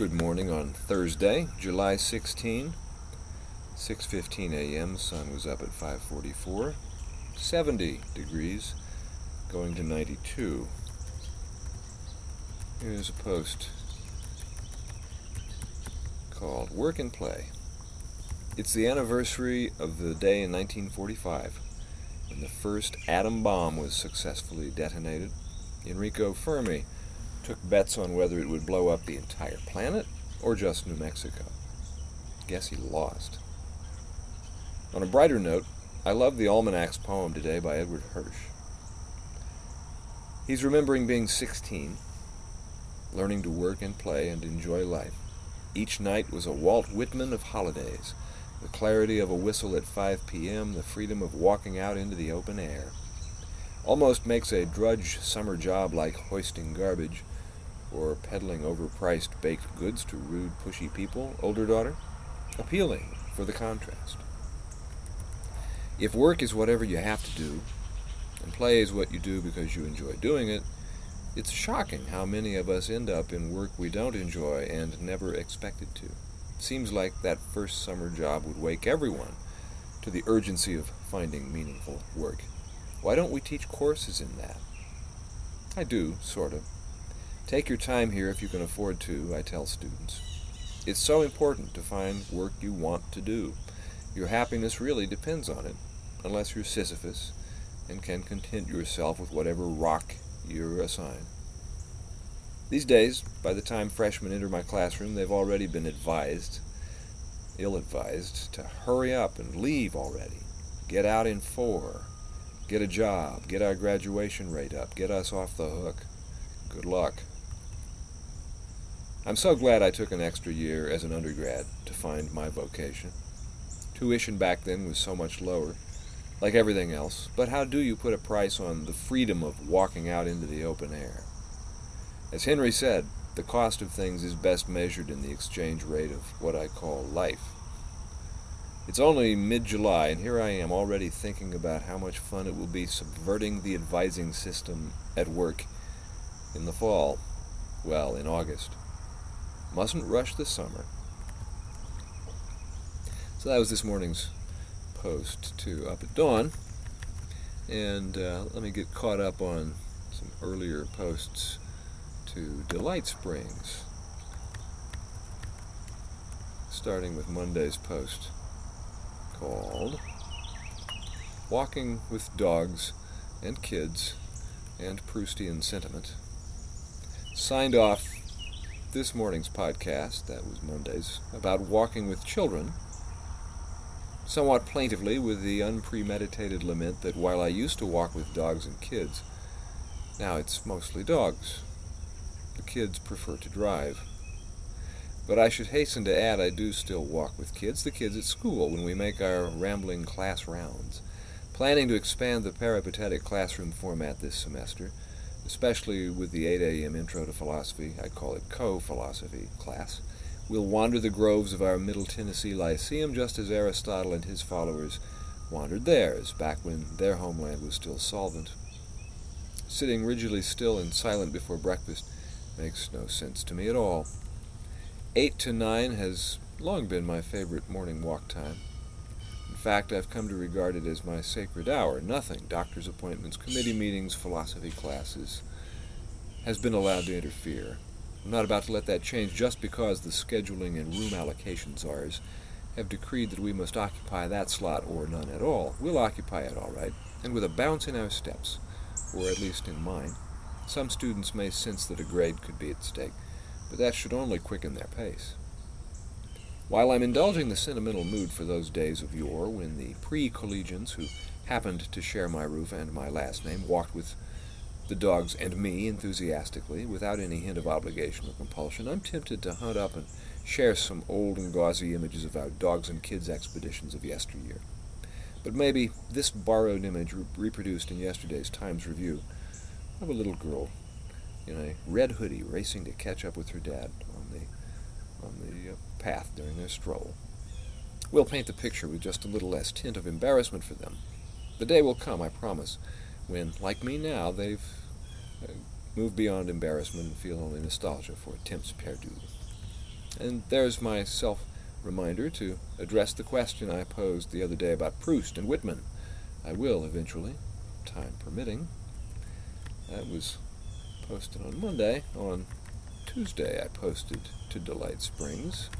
Good morning on Thursday, July 16, 6:15 a.m. Sun was up at 5:44. 70 degrees, going to 92. Here's a post called Work and Play. It's the anniversary of the day in 1945 when the first atom bomb was successfully detonated. Enrico Fermi took bets on whether it would blow up the entire planet or just New Mexico. Guess he lost. On a brighter note, I love the Almanac's poem today by Edward Hirsch. He's remembering being 16, learning to work and play and enjoy life. Each night was a Walt Whitman of holidays, the clarity of a whistle at 5 p.m., the freedom of walking out into the open air. Almost makes a drudge summer job like hoisting garbage or peddling overpriced baked goods to rude, pushy people, older daughter, appealing for the contrast. If work is whatever you have to do, and play is what you do because you enjoy doing it, it's shocking how many of us end up in work we don't enjoy and never expected to. Seems like that first summer job would wake everyone to the urgency of finding meaningful work. Why don't we teach courses in that? I do, sort of. Take your time here if you can afford to, I tell students. It's so important to find work you want to do. Your happiness really depends on it, unless you're Sisyphus and can content yourself with whatever rock you're assigned. These days, by the time freshmen enter my classroom, they've already been advised, ill advised, to hurry up and leave already. Get out in four. Get a job. Get our graduation rate up. Get us off the hook. Good luck. I'm so glad I took an extra year as an undergrad to find my vocation. Tuition back then was so much lower like everything else. But how do you put a price on the freedom of walking out into the open air? As Henry said, the cost of things is best measured in the exchange rate of what I call life. It's only mid July, and here I am already thinking about how much fun it will be subverting the advising system at work in the fall. Well, in August. Mustn't rush the summer. So that was this morning's post to Up at Dawn. And uh, let me get caught up on some earlier posts to Delight Springs. Starting with Monday's post called Walking with Dogs and Kids and Proustian Sentiment. Signed off this morning's podcast, that was Monday's, about walking with children somewhat plaintively with the unpremeditated lament that while I used to walk with dogs and kids, now it's mostly dogs. The kids prefer to drive. But I should hasten to add I do still walk with kids, the kids at school, when we make our rambling class rounds. Planning to expand the peripatetic classroom format this semester, especially with the 8 a.m. Intro to Philosophy, I call it co-philosophy class, We'll wander the groves of our Middle Tennessee Lyceum just as Aristotle and his followers wandered theirs, back when their homeland was still solvent. Sitting rigidly still and silent before breakfast makes no sense to me at all. Eight to nine has long been my favorite morning walk time. Fact, I've come to regard it as my sacred hour. Nothing, doctor's appointments, committee meetings, philosophy classes, has been allowed to interfere. I'm not about to let that change just because the scheduling and room allocation czars have decreed that we must occupy that slot or none at all. We'll occupy it all right, and with a bounce in our steps, or at least in mine. Some students may sense that a grade could be at stake, but that should only quicken their pace. While I'm indulging the sentimental mood for those days of yore when the pre-collegians who happened to share my roof and my last name walked with the dogs and me enthusiastically, without any hint of obligation or compulsion, I'm tempted to hunt up and share some old and gauzy images of our dogs and kids expeditions of yesteryear. But maybe this borrowed image re- reproduced in yesterday's Times Review of a little girl in a red hoodie racing to catch up with her dad on the on the path during their stroll. We'll paint the picture with just a little less tint of embarrassment for them. The day will come, I promise, when, like me now, they've uh, moved beyond embarrassment and feel only nostalgia for attempts perdu. And there's my self reminder to address the question I posed the other day about Proust and Whitman. I will eventually, time permitting. That was posted on Monday. On Tuesday, I posted to Delight Springs.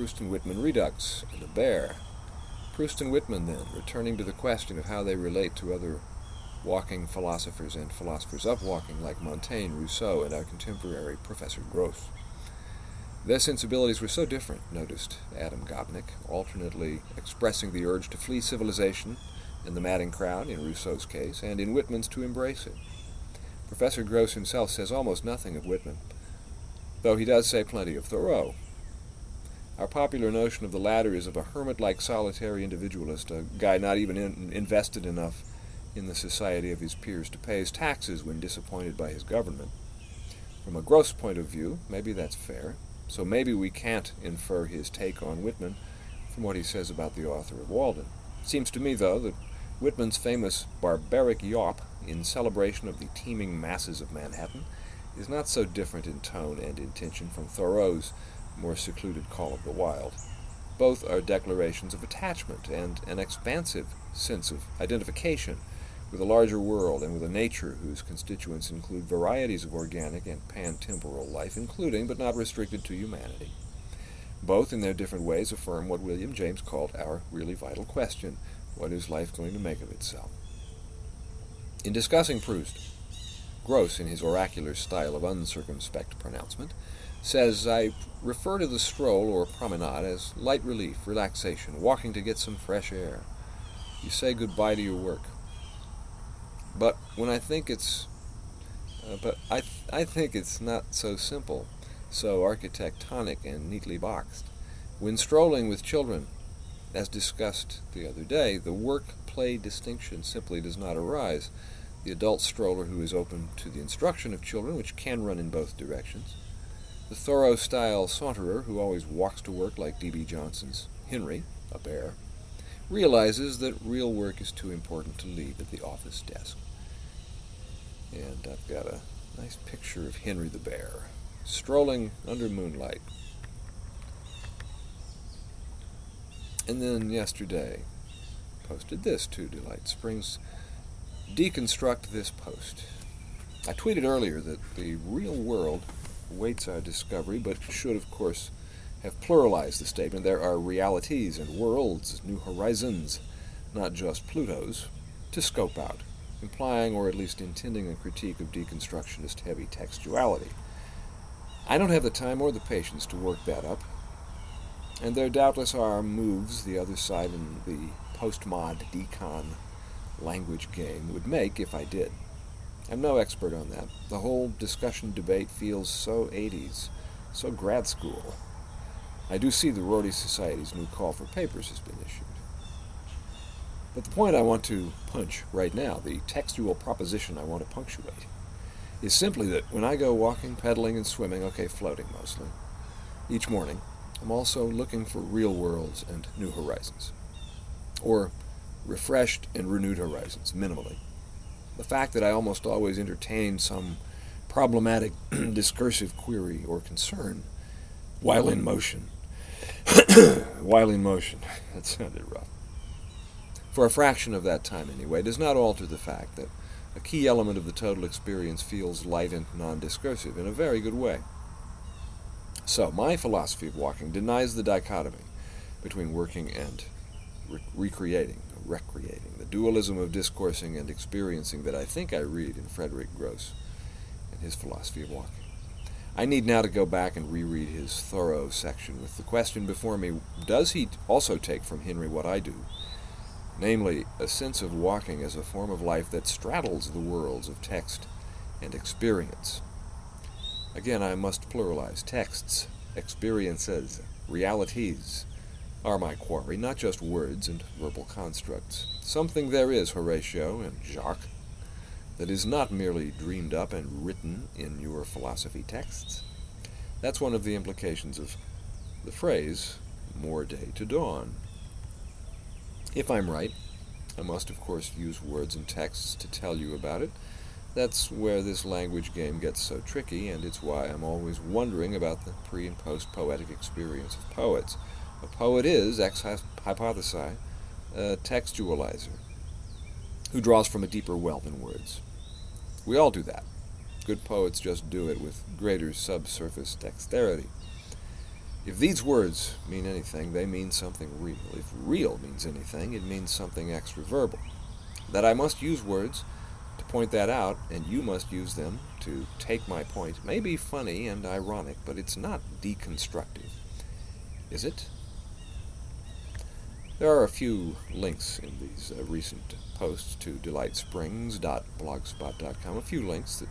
Proust and Whitman Redux and the Bear. Proust and Whitman, then, returning to the question of how they relate to other walking philosophers and philosophers of walking like Montaigne, Rousseau, and our contemporary Professor Gros. Their sensibilities were so different, noticed Adam Gopnik, alternately expressing the urge to flee civilization and the madding crowd, in Rousseau's case, and in Whitman's to embrace it. Professor Gros himself says almost nothing of Whitman, though he does say plenty of Thoreau. Our popular notion of the latter is of a hermit like solitary individualist, a guy not even in, invested enough in the society of his peers to pay his taxes when disappointed by his government. From a gross point of view, maybe that's fair, so maybe we can't infer his take on Whitman from what he says about the author of Walden. Seems to me, though, that Whitman's famous barbaric yawp in celebration of the teeming masses of Manhattan is not so different in tone and intention from Thoreau's more secluded call of the wild. Both are declarations of attachment and an expansive sense of identification with a larger world and with a nature whose constituents include varieties of organic and pan-temporal life, including but not restricted to humanity. Both, in their different ways, affirm what William James called our really vital question what is life going to make of itself? In discussing Proust, Gros, in his oracular style of uncircumspect pronouncement, says, I refer to the stroll or promenade as light relief, relaxation, walking to get some fresh air. You say goodbye to your work, but when I think it's, uh, but I, th- I think it's not so simple, so architectonic and neatly boxed. When strolling with children, as discussed the other day, the work-play distinction simply does not arise. The adult stroller who is open to the instruction of children, which can run in both directions. The Thoreau style saunterer who always walks to work like D.B. Johnson's Henry, a bear, realizes that real work is too important to leave at the office desk. And I've got a nice picture of Henry the Bear strolling under moonlight. And then yesterday, posted this to Delight Springs. Deconstruct this post. I tweeted earlier that the real world awaits our discovery, but should, of course, have pluralized the statement. There are realities and worlds, new horizons, not just Pluto's, to scope out implying or at least intending a critique of deconstructionist heavy textuality. I don't have the time or the patience to work that up, and there doubtless are moves the other side in the postmod decon language game would make if I did. I'm no expert on that. The whole discussion debate feels so 80s, so grad school. I do see the Rorty Society's new call for papers has been issued. But the point I want to punch right now, the textual proposition I want to punctuate, is simply that when I go walking, pedaling, and swimming, okay, floating mostly, each morning, I'm also looking for real worlds and new horizons. Or refreshed and renewed horizons, minimally. The fact that I almost always entertain some problematic discursive query or concern while in motion. while in motion. That sounded rough for a fraction of that time anyway, does not alter the fact that a key element of the total experience feels light and non-discursive in a very good way. So, my philosophy of walking denies the dichotomy between working and re- recreating, recreating, the dualism of discoursing and experiencing that I think I read in Frederick Gros and his philosophy of walking. I need now to go back and reread his Thoreau section with the question before me does he also take from Henry what I do? namely, a sense of walking as a form of life that straddles the worlds of text and experience. Again, I must pluralize texts, experiences, realities are my quarry, not just words and verbal constructs. Something there is, Horatio and Jacques, that is not merely dreamed up and written in your philosophy texts. That's one of the implications of the phrase, more day to dawn. If I'm right, I must of course use words and texts to tell you about it. That's where this language game gets so tricky, and it's why I'm always wondering about the pre and post poetic experience of poets. A poet is, ex hypothesi, a textualizer who draws from a deeper well than words. We all do that. Good poets just do it with greater subsurface dexterity. If these words mean anything, they mean something real. If real means anything, it means something extra verbal. That I must use words to point that out, and you must use them to take my point, may be funny and ironic, but it's not deconstructive. Is it? There are a few links in these uh, recent posts to delightsprings.blogspot.com, a few links that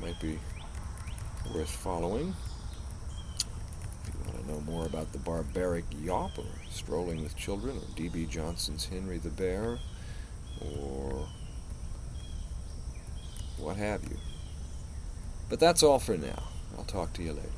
might be worth following. If you want to know more about the barbaric yawp, or strolling with children, or D.B. Johnson's Henry the Bear, or what have you. But that's all for now. I'll talk to you later.